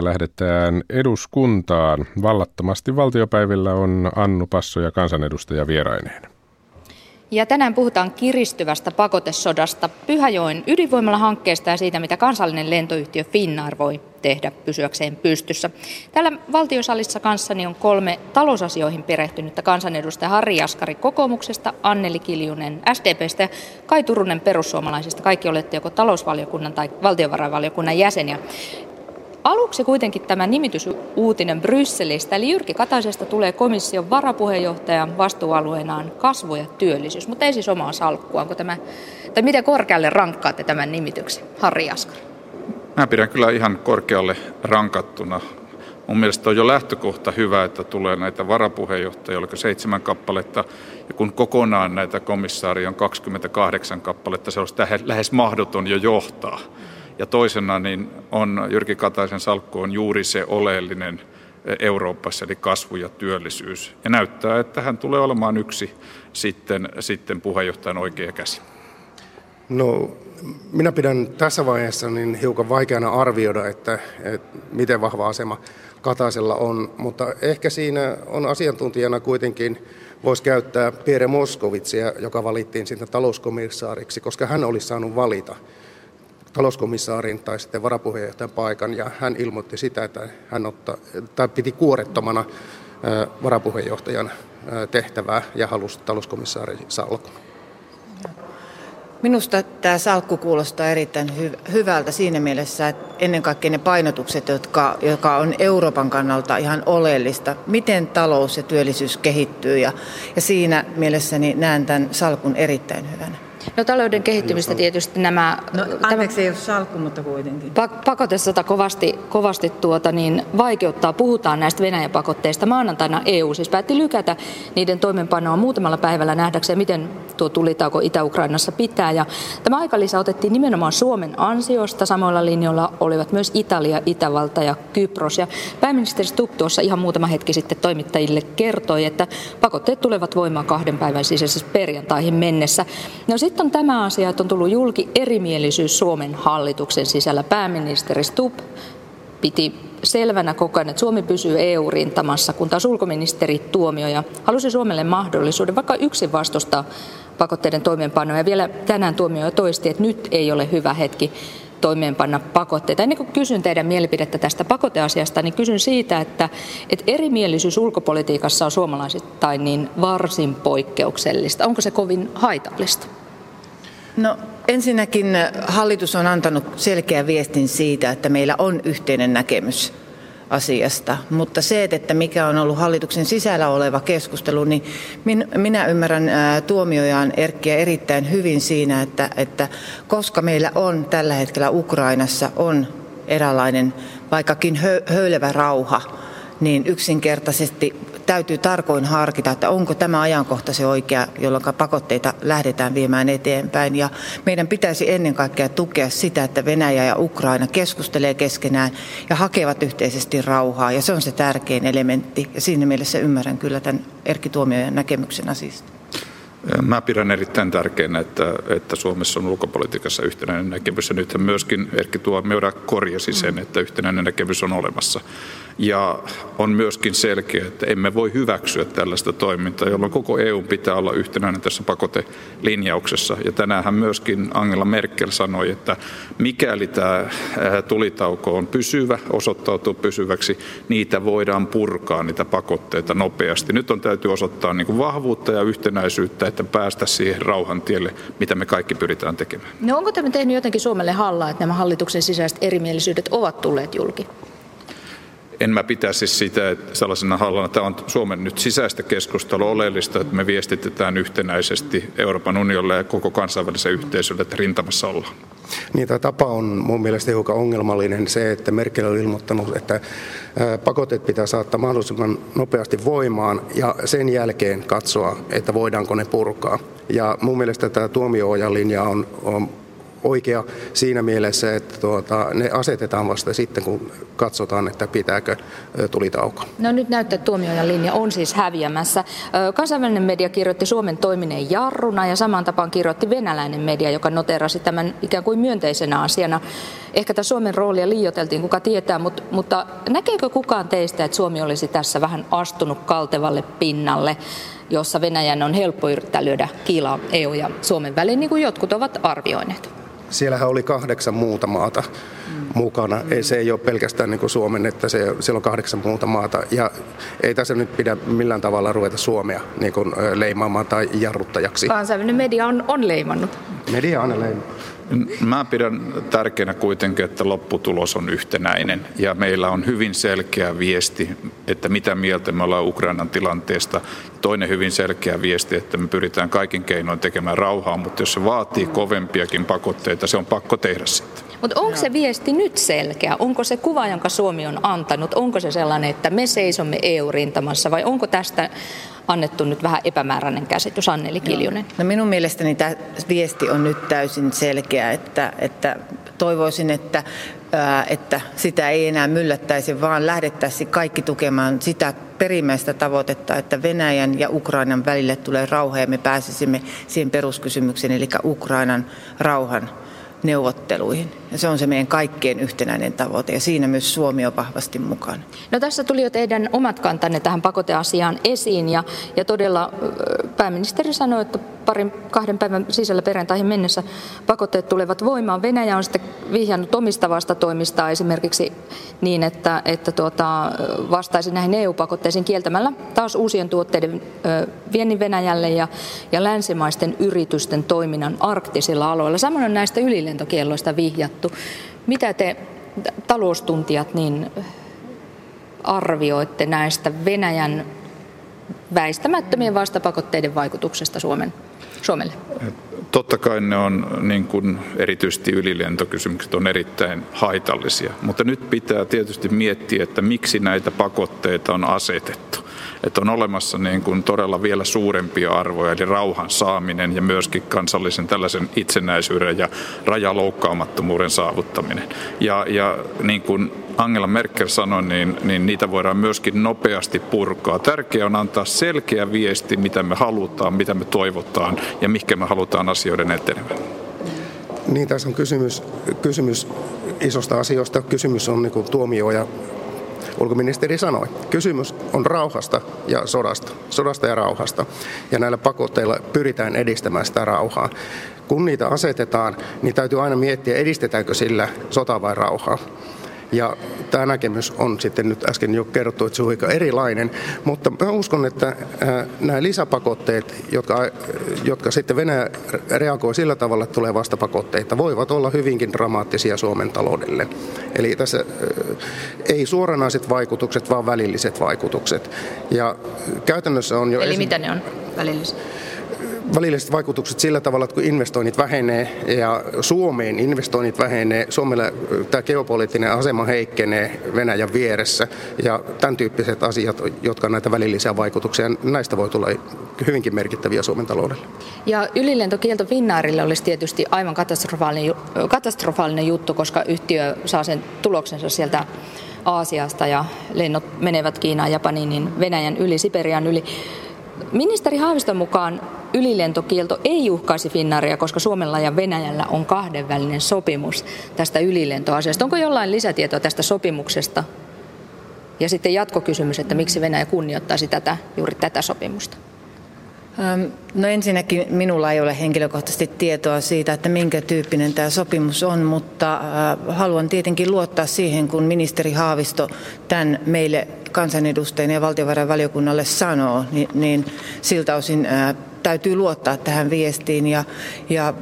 lähdetään eduskuntaan. Vallattomasti valtiopäivillä on Annu Passo ja kansanedustaja vieraineen. Ja tänään puhutaan kiristyvästä pakotesodasta, Pyhäjoen ydinvoimala-hankkeesta ja siitä, mitä kansallinen lentoyhtiö Finnair voi tehdä pysyäkseen pystyssä. Täällä valtiosalissa kanssani on kolme talousasioihin perehtynyttä kansanedustajaa Harri Jaskari kokoomuksesta, Anneli Kiljunen SDPstä ja Kai Turunen perussuomalaisista. Kaikki olette joko talousvaliokunnan tai valtiovarainvaliokunnan jäseniä. Aluksi kuitenkin tämä nimitysuutinen Brysselistä, eli Jyrki Kataisesta tulee komission varapuheenjohtajan vastuualueenaan kasvu ja työllisyys, mutta ei siis omaa salkkua. Onko tämä, tai miten korkealle rankkaatte tämän nimityksen, Harri Jaskari? Mä pidän kyllä ihan korkealle rankattuna. Mun mielestä on jo lähtökohta hyvä, että tulee näitä varapuheenjohtajia, oliko seitsemän kappaletta, ja kun kokonaan näitä komissaaria on 28 kappaletta, se olisi lähes mahdoton jo johtaa. Ja toisena niin on Jyrki Kataisen salkku on juuri se oleellinen Euroopassa, eli kasvu ja työllisyys. Ja näyttää, että hän tulee olemaan yksi sitten, sitten puheenjohtajan oikea käsi. No, minä pidän tässä vaiheessa niin hiukan vaikeana arvioida, että, että miten vahva asema Kataisella on, mutta ehkä siinä on asiantuntijana kuitenkin voisi käyttää Pierre Moskovitsia, joka valittiin sitten talouskomissaariksi, koska hän olisi saanut valita talouskomissaarin tai sitten varapuheenjohtajan paikan ja hän ilmoitti sitä, että hän ottaa, tai piti kuorettomana varapuheenjohtajan tehtävää ja halusi talouskomissaarin salkun. Minusta tämä salkku kuulostaa erittäin hy- hyvältä siinä mielessä, että ennen kaikkea ne painotukset, jotka, joka on Euroopan kannalta ihan oleellista, miten talous ja työllisyys kehittyy ja, ja siinä mielessäni näen tämän salkun erittäin hyvänä. No talouden kehittymistä tietysti nämä... No, anteeksi, tämä, ei ole salkku, mutta kuitenkin. Pakotesota kovasti, kovasti tuota, niin vaikeuttaa. Puhutaan näistä Venäjän pakotteista. Maanantaina EU siis päätti lykätä niiden toimenpanoa muutamalla päivällä nähdäkseen, miten tuo tulitauko Itä-Ukrainassa pitää. Ja tämä aikalisä otettiin nimenomaan Suomen ansiosta. Samoilla linjoilla olivat myös Italia, Itävalta ja Kypros. Ja pääministeri Stubb tuossa ihan muutama hetki sitten toimittajille kertoi, että pakotteet tulevat voimaan kahden päivän sisäisessä perjantaihin mennessä. No sitten on tämä asia, että on tullut julki erimielisyys Suomen hallituksen sisällä. Pääministeri Stubb piti selvänä koko ajan, että Suomi pysyy EU-rintamassa, kun taas ulkoministeri Tuomioja halusi Suomelle mahdollisuuden vaikka yksin vastustaa pakotteiden toimeenpanoa. Ja vielä tänään Tuomioja toisti, että nyt ei ole hyvä hetki toimeenpanna pakotteita. Ennen kuin kysyn teidän mielipidettä tästä pakoteasiasta, niin kysyn siitä, että, että erimielisyys ulkopolitiikassa on suomalaisittain niin varsin poikkeuksellista. Onko se kovin haitallista? No ensinnäkin hallitus on antanut selkeän viestin siitä, että meillä on yhteinen näkemys asiasta. Mutta se, että mikä on ollut hallituksen sisällä oleva keskustelu, niin minä ymmärrän tuomiojan Erkkiä erittäin hyvin siinä, että, että koska meillä on tällä hetkellä Ukrainassa on eräänlainen vaikkakin höylevä rauha, niin yksinkertaisesti täytyy tarkoin harkita, että onko tämä ajankohta se oikea, jolloin pakotteita lähdetään viemään eteenpäin. Ja meidän pitäisi ennen kaikkea tukea sitä, että Venäjä ja Ukraina keskustelee keskenään ja hakevat yhteisesti rauhaa. Ja se on se tärkein elementti. Ja siinä mielessä ymmärrän kyllä tämän Erkki Tuomiojan näkemyksen asiasta. Mä pidän erittäin tärkeänä, että, että Suomessa on ulkopolitiikassa yhtenäinen näkemys ja nythän myöskin Erkki Tuomioida korjasi sen, että yhtenäinen näkemys on olemassa. Ja on myöskin selkeä, että emme voi hyväksyä tällaista toimintaa, jolloin koko EU pitää olla yhtenäinen tässä pakotelinjauksessa. Ja tänään myöskin Angela Merkel sanoi, että mikäli tämä tulitauko on pysyvä, osoittautuu pysyväksi, niitä voidaan purkaa, niitä pakotteita nopeasti. Nyt on täytyy osoittaa niin kuin vahvuutta ja yhtenäisyyttä, että päästä siihen rauhan tielle, mitä me kaikki pyritään tekemään. No onko tämä tehnyt jotenkin Suomelle hallaa, että nämä hallituksen sisäiset erimielisyydet ovat tulleet julki? en mä pitäisi sitä että sellaisena hallana. Tämä on Suomen nyt sisäistä keskustelua oleellista, että me viestitetään yhtenäisesti Euroopan unionille ja koko kansainvälisen yhteisölle, että rintamassa ollaan. Niin, tämä tapa on mun mielestä hiukan ongelmallinen se, että Merkel on ilmoittanut, että pakotteet pitää saattaa mahdollisimman nopeasti voimaan ja sen jälkeen katsoa, että voidaanko ne purkaa. Ja mun mielestä tämä tuomio linja on, on oikea siinä mielessä, että tuota, ne asetetaan vasta sitten, kun katsotaan, että pitääkö tulitauko. No nyt näyttää, että tuomiojan linja on siis häviämässä. Kansainvälinen media kirjoitti Suomen toimineen jarruna ja saman tapaan kirjoitti venäläinen media, joka noterasi tämän ikään kuin myönteisenä asiana. Ehkä tämä Suomen roolia liioteltiin, kuka tietää, mutta, mutta näkeekö kukaan teistä, että Suomi olisi tässä vähän astunut kaltevalle pinnalle? jossa Venäjän on helppo yrittää lyödä kiilaa EU ja Suomen väliin, niin kuin jotkut ovat arvioineet. Siellähän oli kahdeksan muuta maata mukana. Mm. Se ei ole pelkästään niin Suomen, että se, siellä on kahdeksan muuta maata. Ja ei tässä nyt pidä millään tavalla ruveta Suomea niin kuin leimaamaan tai jarruttajaksi. Kansainvälinen media on, on leimannut. Media on leimannut. Mä pidän tärkeänä kuitenkin, että lopputulos on yhtenäinen ja meillä on hyvin selkeä viesti, että mitä mieltä me ollaan Ukrainan tilanteesta. Toinen hyvin selkeä viesti, että me pyritään kaikin keinoin tekemään rauhaa, mutta jos se vaatii kovempiakin pakotteita, se on pakko tehdä sitten. Mutta onko se viesti nyt selkeä? Onko se kuva, jonka Suomi on antanut, onko se sellainen, että me seisomme EU-rintamassa vai onko tästä annettu nyt vähän epämääräinen käsitys, Anneli Kiljunen? No minun mielestäni tämä viesti on nyt täysin selkeä, että, että toivoisin, että, että sitä ei enää myllättäisi, vaan lähdettäisiin kaikki tukemaan sitä perimmäistä tavoitetta, että Venäjän ja Ukrainan välille tulee rauha ja me pääsisimme siihen peruskysymykseen, eli Ukrainan rauhan neuvotteluihin. Ja se on se meidän kaikkien yhtenäinen tavoite ja siinä myös Suomi on vahvasti mukana. No tässä tuli jo teidän omat kantanne tähän pakoteasiaan esiin ja, ja todella pääministeri sanoi, että parin kahden päivän sisällä perjantaihin mennessä pakotteet tulevat voimaan. Venäjä on sitten vihjannut omista vastatoimista esimerkiksi niin, että, että tuota, vastaisi näihin EU-pakotteisiin kieltämällä taas uusien tuotteiden viennin Venäjälle ja, ja länsimaisten yritysten toiminnan arktisilla aloilla. Samoin on näistä ylilentokielloista vihjattu. Mitä te taloustuntijat niin arvioitte näistä Venäjän väistämättömien vastapakotteiden vaikutuksesta Suomen, Suomelle? Totta kai ne on, niin kuin erityisesti ylilentokysymykset on erittäin haitallisia, mutta nyt pitää tietysti miettiä, että miksi näitä pakotteita on asetettu että on olemassa niin kuin todella vielä suurempia arvoja, eli rauhan saaminen ja myöskin kansallisen tällaisen itsenäisyyden ja rajaloukkaamattamuuden saavuttaminen. Ja, ja niin kuin Angela Merkel sanoi, niin, niin niitä voidaan myöskin nopeasti purkaa. Tärkeää on antaa selkeä viesti, mitä me halutaan, mitä me toivotaan ja mihinkä me halutaan asioiden etenevän. Niin, tässä on kysymys, kysymys isosta asioista. Kysymys on niin tuomioja ulkoministeri sanoi. Kysymys on rauhasta ja sodasta, sodasta ja rauhasta. Ja näillä pakotteilla pyritään edistämään sitä rauhaa. Kun niitä asetetaan, niin täytyy aina miettiä, edistetäänkö sillä sota vai rauhaa. Ja tämä näkemys on sitten nyt äsken jo kerrottu, että se on aika erilainen, mutta mä uskon, että nämä lisäpakotteet, jotka, jotka sitten Venäjä reagoi sillä tavalla, että tulee vastapakotteita, voivat olla hyvinkin dramaattisia Suomen taloudelle. Eli tässä ei suoranaiset vaikutukset, vaan välilliset vaikutukset. Ja käytännössä on jo... Eli esim... mitä ne on välilliset? Välilliset vaikutukset sillä tavalla, että kun investoinnit vähenee ja Suomeen investoinnit vähenee, Suomella tämä geopoliittinen asema heikkenee Venäjän vieressä ja tämän tyyppiset asiat, jotka on näitä välillisiä vaikutuksia, näistä voi tulla hyvinkin merkittäviä Suomen taloudelle. Ja ylilentokielto Finnairille olisi tietysti aivan katastrofaalinen, katastrofaalinen juttu, koska yhtiö saa sen tuloksensa sieltä Aasiasta ja lennot menevät Kiinaan, Japaniin, niin Venäjän yli, Siperian yli. Ministeri Haaviston mukaan ylilentokielto ei uhkaisi Finnaaria, koska Suomella ja Venäjällä on kahdenvälinen sopimus tästä ylilentoasiasta. Onko jollain lisätietoa tästä sopimuksesta? Ja sitten jatkokysymys, että miksi Venäjä kunnioittaisi tätä, juuri tätä sopimusta? No ensinnäkin minulla ei ole henkilökohtaisesti tietoa siitä, että minkä tyyppinen tämä sopimus on, mutta haluan tietenkin luottaa siihen, kun ministeri Haavisto tämän meille kansanedustajien ja valtiovarainvaliokunnalle sanoo, niin, niin siltä osin täytyy luottaa tähän viestiin ja, ja,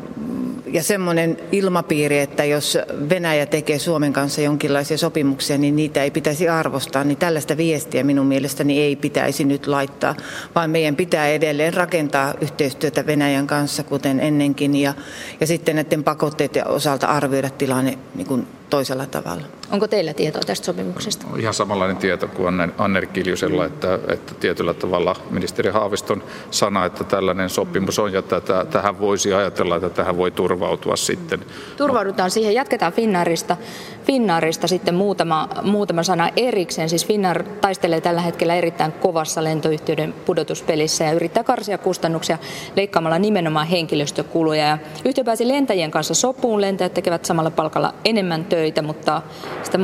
ja semmoinen ilmapiiri, että jos Venäjä tekee Suomen kanssa jonkinlaisia sopimuksia, niin niitä ei pitäisi arvostaa, niin tällaista viestiä minun mielestäni ei pitäisi nyt laittaa, vaan meidän pitää edelleen rakentaa yhteistyötä Venäjän kanssa, kuten ennenkin, ja, ja sitten näiden pakotteiden osalta arvioida tilanne niin kuin toisella tavalla. Onko teillä tietoa tästä sopimuksesta? Ihan samanlainen tieto kuin Anner Kiljusella, että, että tietyllä tavalla ministeri Haaviston sana, että tällainen sopimus on ja tätä, tähän voisi ajatella, että tähän voi turvautua sitten. Turvaudutaan siihen, jatketaan Finnaarista. Finnaarista sitten muutama, muutama sana erikseen. Siis Finnair taistelee tällä hetkellä erittäin kovassa lentoyhtiöiden pudotuspelissä ja yrittää karsia kustannuksia leikkaamalla nimenomaan henkilöstökuluja. Ja yhtiö pääsi lentäjien kanssa sopuun, lentäjät tekevät samalla palkalla enemmän töitä, mutta sitten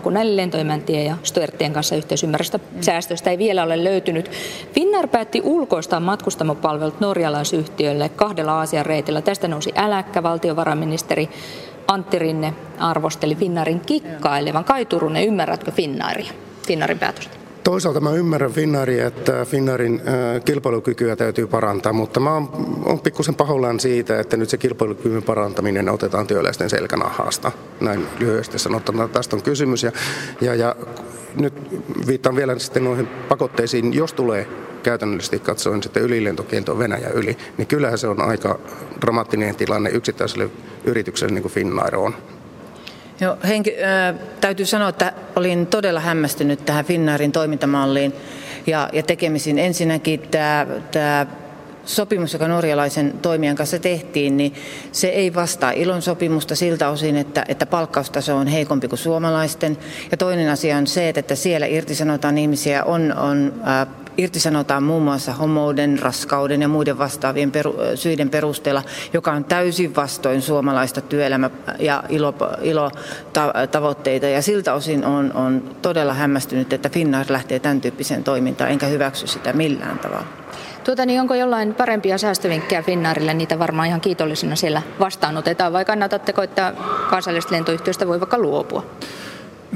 kun näille lentoemäntien ja Stuartien kanssa yhteisymmärrystä säästöistä ei vielä ole löytynyt. Finnair päätti ulkoistaa matkustamopalvelut norjalaisyhtiölle kahdella Aasian reitillä. Tästä nousi äläkkä valtiovarainministeri Antti Rinne arvosteli Finnairin kikkailevan. Kai Turunen, ymmärrätkö Finnairia, Finnairin päätöstä? Toisaalta mä ymmärrän Finnairia, että Finnairin kilpailukykyä täytyy parantaa, mutta mä oon, pikkusen pahoillaan siitä, että nyt se kilpailukyvyn parantaminen otetaan työläisten selkänahasta. Näin lyhyesti sanottuna tästä on kysymys. Ja, ja, ja nyt viittaan vielä sitten noihin pakotteisiin, jos tulee käytännöllisesti katsoen sitten ylilentokielto Venäjä yli, niin kyllähän se on aika dramaattinen tilanne yksittäiselle yritykselle niin kuin Finnair on. Joo, henki, äh, täytyy sanoa, että olin todella hämmästynyt tähän Finnairin toimintamalliin ja, ja tekemisiin. Ensinnäkin tämä, tämä sopimus, joka norjalaisen toimijan kanssa tehtiin, niin se ei vastaa ilon sopimusta siltä osin, että, että palkkaustaso on heikompi kuin suomalaisten. Ja toinen asia on se, että siellä irtisanotaan ihmisiä, on, on irtisanotaan muun muassa homouden, raskauden ja muiden vastaavien peru, syiden perusteella, joka on täysin vastoin suomalaista työelämä- ja ilotavoitteita. Ja siltä osin on, on todella hämmästynyt, että Finnair lähtee tämän tyyppiseen toimintaan, enkä hyväksy sitä millään tavalla. Tuota, niin onko jollain parempia säästövinkkejä Finnairille? Niitä varmaan ihan kiitollisena siellä vastaanotetaan, vai kannatatteko, että kansallisesta lentoyhtiöstä voi vaikka luopua?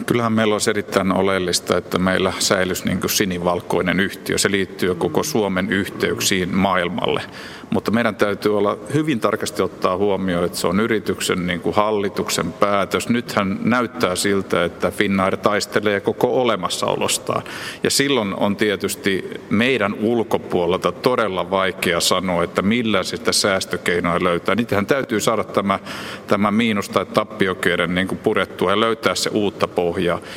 Kyllähän meillä olisi erittäin oleellista, että meillä säilyisi niin sinivalkoinen yhtiö. Se liittyy koko Suomen yhteyksiin maailmalle. Mutta meidän täytyy olla hyvin tarkasti ottaa huomioon, että se on yrityksen niin kuin hallituksen päätös. Nythän näyttää siltä, että Finnair taistelee koko olemassaolostaan. Ja silloin on tietysti meidän ulkopuolelta todella vaikea sanoa, että millä sitä säästökeinoja löytää. Niitähän täytyy saada tämä, tämä miinus- tai tappiokierre niin purettua ja löytää se uutta pohjaa.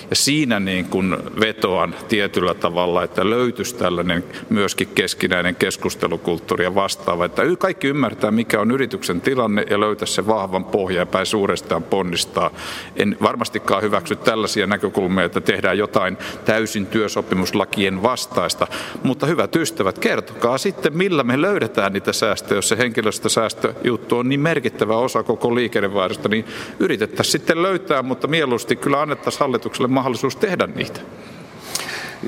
Ja siinä niin kuin vetoan tietyllä tavalla, että löytyisi tällainen myöskin keskinäinen keskustelukulttuuri ja vastaava että kaikki ymmärtää, mikä on yrityksen tilanne ja löytää se vahvan pohja ja suurestaan ponnistaa. En varmastikaan hyväksy tällaisia näkökulmia, että tehdään jotain täysin työsopimuslakien vastaista, mutta hyvät ystävät, kertokaa sitten, millä me löydetään niitä säästöjä, jos se henkilöstösäästöjuttu on niin merkittävä osa koko liikennevaihdosta, niin yritettäisiin sitten löytää, mutta mieluusti kyllä annettaisiin hallitukselle mahdollisuus tehdä niitä.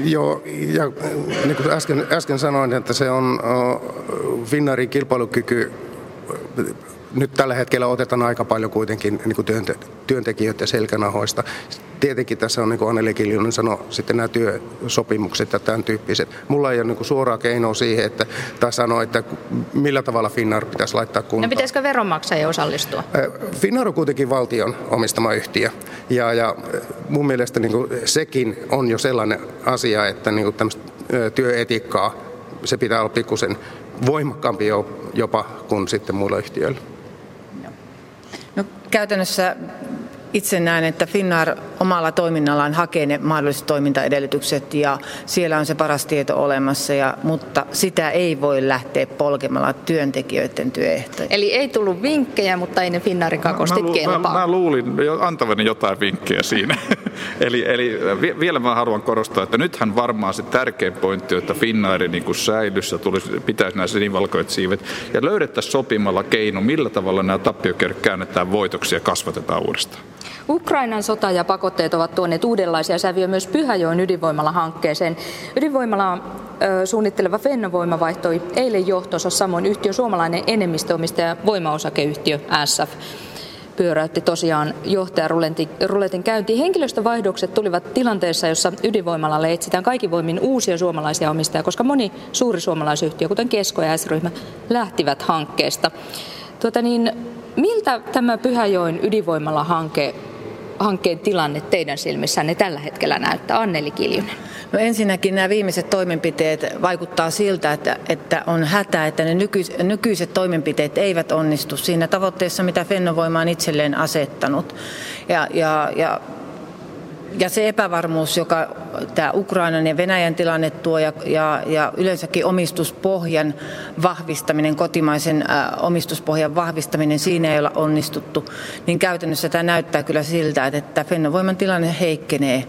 Joo, ja niin kuin äsken, äsken sanoin, että se on Finnairin kilpailukyky nyt tällä hetkellä otetaan aika paljon kuitenkin niin kuin työnte, työntekijöiden selkänahoista. Tietenkin tässä on, niin kuin Anneli Kiljunen sanoi, sitten nämä työsopimukset ja tämän tyyppiset. Mulla ei ole niin suoraa keinoa siihen, että tai sanoa, että millä tavalla Finnair pitäisi laittaa kuntoon. No pitäisikö veronmaksajia osallistua? Finnair on kuitenkin valtion omistama yhtiö. Ja, ja mun mielestä niin kuin sekin on jo sellainen asia, että niin kuin työetiikkaa se pitää olla pikkusen voimakkaampi jopa kuin sitten muilla yhtiöillä. No, käytännössä itse näen, että Finnair omalla toiminnallaan hakee ne mahdolliset toimintaedellytykset ja siellä on se paras tieto olemassa, ja, mutta sitä ei voi lähteä polkemalla työntekijöiden työehtoja. Eli ei tullut vinkkejä, mutta ei ne Finnairin kakostit mä, kelpaa. Mä, mä luulin antavani jotain vinkkejä siinä. eli, eli vielä mä haluan korostaa, että nythän varmaan se tärkein pointti on, että Finnairi niin säilyssä tulisi, pitäisi nämä sinivalkoiset siivet ja löydettäisiin sopimalla keino, millä tavalla nämä tappiokerrat käännetään voitoksi ja kasvatetaan uudestaan. Ukrainan sota ja pakotteet ovat tuoneet uudenlaisia sävyjä myös Pyhäjoen ydinvoimala-hankkeeseen. Ydinvoimalaa suunnitteleva Fennovoima vaihtoi eilen johtonsa, samoin yhtiön suomalainen enemmistöomistaja voimaosakeyhtiö SF pyöräytti tosiaan johtajaruletin käyntiin. Henkilöstövaihdokset tulivat tilanteessa, jossa ydinvoimalalle etsitään kaikki voimin uusia suomalaisia omistajia, koska moni suuri suomalaisyhtiö, kuten Kesko ja S-ryhmä, lähtivät hankkeesta. Tuota niin, miltä tämä Pyhäjoen ydinvoimala-hanke hankkeen tilanne teidän silmissänne tällä hetkellä näyttää? Anneli Kiljunen. No ensinnäkin nämä viimeiset toimenpiteet vaikuttaa siltä, että, että on hätä, että ne nykyiset toimenpiteet eivät onnistu siinä tavoitteessa, mitä Fennovoima on itselleen asettanut. Ja, ja, ja ja se epävarmuus, joka tämä Ukrainan ja Venäjän tilanne tuo ja, ja, ja yleensäkin omistuspohjan vahvistaminen, kotimaisen ä, omistuspohjan vahvistaminen, siinä ei olla onnistuttu, niin käytännössä tämä näyttää kyllä siltä, että Fennovoiman tilanne heikkenee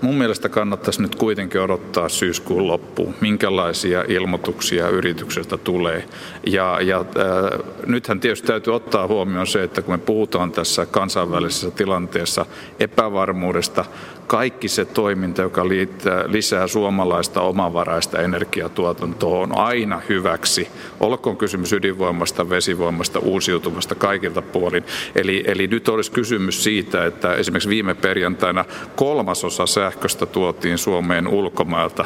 Mun mielestä kannattaisi nyt kuitenkin odottaa syyskuun loppuun, minkälaisia ilmoituksia yrityksestä tulee. Ja, ja äh, nythän tietysti täytyy ottaa huomioon se, että kun me puhutaan tässä kansainvälisessä tilanteessa epävarmuudesta, kaikki se toiminta, joka liittää, lisää suomalaista omavaraista energiatuotantoa, on aina hyväksi. Olkoon kysymys ydinvoimasta, vesivoimasta, uusiutuvasta kaikilta puolin. Eli, eli nyt olisi kysymys siitä, että esimerkiksi viime perjantaina kolmasosa sähköstä tuotiin Suomeen ulkomailta.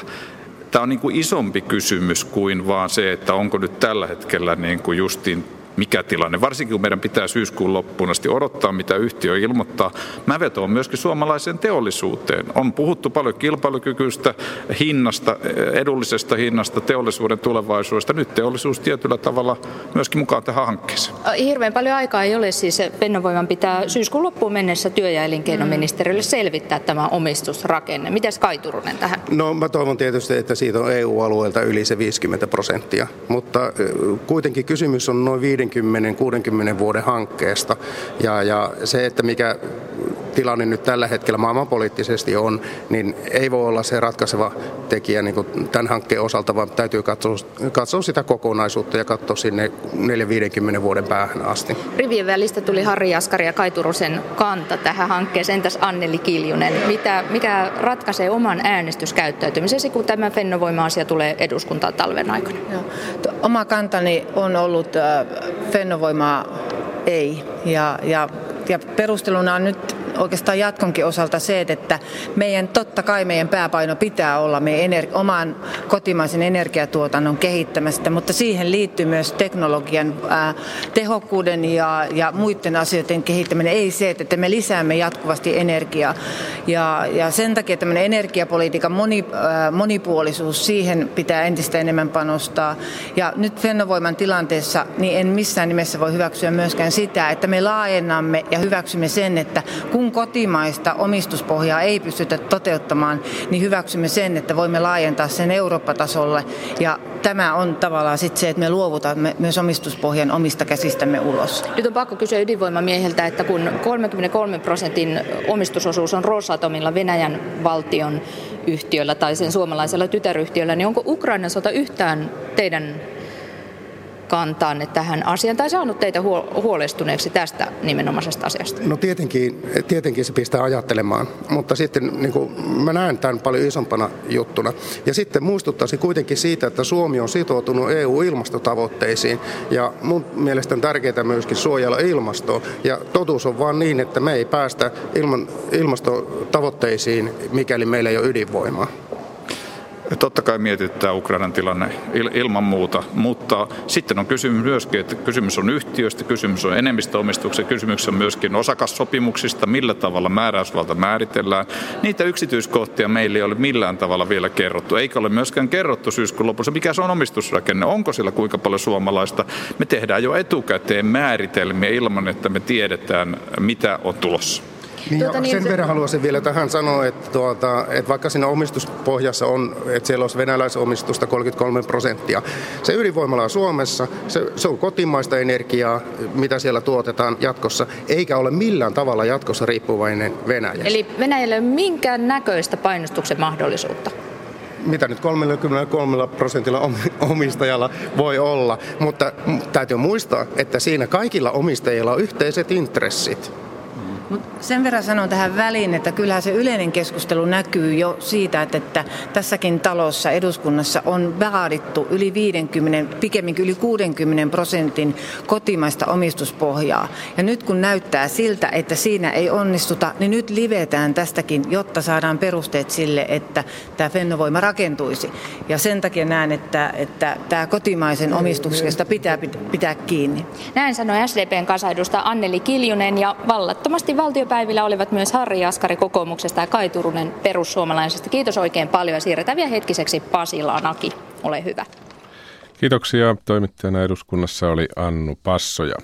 Tämä on niin kuin isompi kysymys kuin vaan se, että onko nyt tällä hetkellä niin kuin justiin mikä tilanne. Varsinkin kun meidän pitää syyskuun loppuun asti odottaa, mitä yhtiö ilmoittaa. Mä vetoan myöskin suomalaiseen teollisuuteen. On puhuttu paljon kilpailukykyistä hinnasta, edullisesta hinnasta, teollisuuden tulevaisuudesta. Nyt teollisuus tietyllä tavalla myöskin mukaan tähän hankkeeseen. Hirveän paljon aikaa ei ole siis. Fennovoiman pitää syyskuun loppuun mennessä työ- ja elinkeinoministeriölle selvittää tämä omistusrakenne. Mitäs Kai Turunen tähän? No mä toivon tietysti, että siitä on EU-alueelta yli se 50 prosenttia. Mutta kuitenkin kysymys on noin 50-60 vuoden hankkeesta. Ja, ja se, että mikä tilanne nyt tällä hetkellä maailmanpoliittisesti on, niin ei voi olla se ratkaiseva tekijä niin kuin tämän hankkeen osalta, vaan täytyy katsoa, katsoa sitä kokonaisuutta ja katsoa sinne 4-50 vuoden päähän asti. Rivien välistä tuli Harri Jaskari ja Kai Turusen kanta tähän hankkeeseen. Entäs Anneli Kiljunen, mitä, mikä ratkaisee oman äänestyskäyttäytymisesi, kun tämä Fennovoima-asia tulee eduskuntaan talven aikana? Joo. Oma kantani on ollut äh, Fennovoimaa ei. Ja, ja, ja perusteluna on nyt oikeastaan jatkonkin osalta se, että meidän totta kai meidän pääpaino pitää olla meidän ener- oman kotimaisen energiatuotannon kehittämästä, mutta siihen liittyy myös teknologian ää, tehokkuuden ja, ja muiden asioiden kehittäminen. Ei se, että me lisäämme jatkuvasti energiaa. Ja, ja sen takia tämmöinen energiapolitiikan moni, ää, monipuolisuus, siihen pitää entistä enemmän panostaa. Ja nyt Fennovoiman tilanteessa niin en missään nimessä voi hyväksyä myöskään sitä, että me laajennamme ja hyväksymme sen, että kun kotimaista omistuspohjaa ei pystytä toteuttamaan, niin hyväksymme sen, että voimme laajentaa sen Eurooppa-tasolle. Ja tämä on tavallaan sitten se, että me luovutamme myös omistuspohjan omista käsistämme ulos. Nyt on pakko kysyä ydinvoimamieheltä, että kun 33 prosentin omistusosuus on Rosatomilla Venäjän valtion yhtiöllä tai sen suomalaisella tytäryhtiöllä, niin onko Ukrainan sota yhtään teidän kantaanne tähän asiaan tai saanut teitä huolestuneeksi tästä nimenomaisesta asiasta? No tietenkin, tietenkin se pistää ajattelemaan, mutta sitten niin kuin, mä näen tämän paljon isompana juttuna. Ja sitten muistuttaisin kuitenkin siitä, että Suomi on sitoutunut EU-ilmastotavoitteisiin ja mun mielestä on tärkeää myöskin suojella ilmastoa. Ja totuus on vaan niin, että me ei päästä ilman, ilmastotavoitteisiin, mikäli meillä ei ole ydinvoimaa. Totta kai mietittää Ukrainan tilanne ilman muuta, mutta sitten on kysymys myöskin, että kysymys on yhtiöstä, kysymys on enemmistöomistuksen, kysymys on myöskin osakassopimuksista, millä tavalla määräysvalta määritellään. Niitä yksityiskohtia meillä ei ole millään tavalla vielä kerrottu, eikä ole myöskään kerrottu syyskuun lopussa, mikä se on omistusrakenne, onko siellä kuinka paljon suomalaista. Me tehdään jo etukäteen määritelmiä ilman, että me tiedetään, mitä on tulossa. Niin, tuota, niin, sen se... verran haluaisin vielä tähän sanoa, että, tuota, että vaikka siinä omistuspohjassa on, että siellä olisi venäläisomistusta 33 prosenttia, se ydinvoimala on Suomessa, se, se on kotimaista energiaa, mitä siellä tuotetaan jatkossa, eikä ole millään tavalla jatkossa riippuvainen Venäjästä. Eli Venäjällä ei ole minkään näköistä painostuksen mahdollisuutta? mitä nyt 33 prosentilla omistajalla voi olla, mutta täytyy muistaa, että siinä kaikilla omistajilla on yhteiset intressit. Mut sen verran sanon tähän väliin, että kyllähän se yleinen keskustelu näkyy jo siitä, että, että tässäkin talossa, eduskunnassa on vaadittu yli 50, pikemminkin yli 60 prosentin kotimaista omistuspohjaa. Ja nyt kun näyttää siltä, että siinä ei onnistuta, niin nyt livetään tästäkin, jotta saadaan perusteet sille, että tämä Fennovoima rakentuisi. Ja sen takia näen, että, että tämä kotimaisen omistuksesta pitää pitää kiinni. Näin sanoi SDPn kansanedustaja Anneli Kiljunen ja vallattomasti valtiopäivillä olivat myös Harri Jaskari kokoomuksesta ja Kai Turunen perussuomalaisesta. Kiitos oikein paljon ja siirretään vielä hetkiseksi Pasilaan. Aki, ole hyvä. Kiitoksia. Toimittajana eduskunnassa oli Annu Passoja.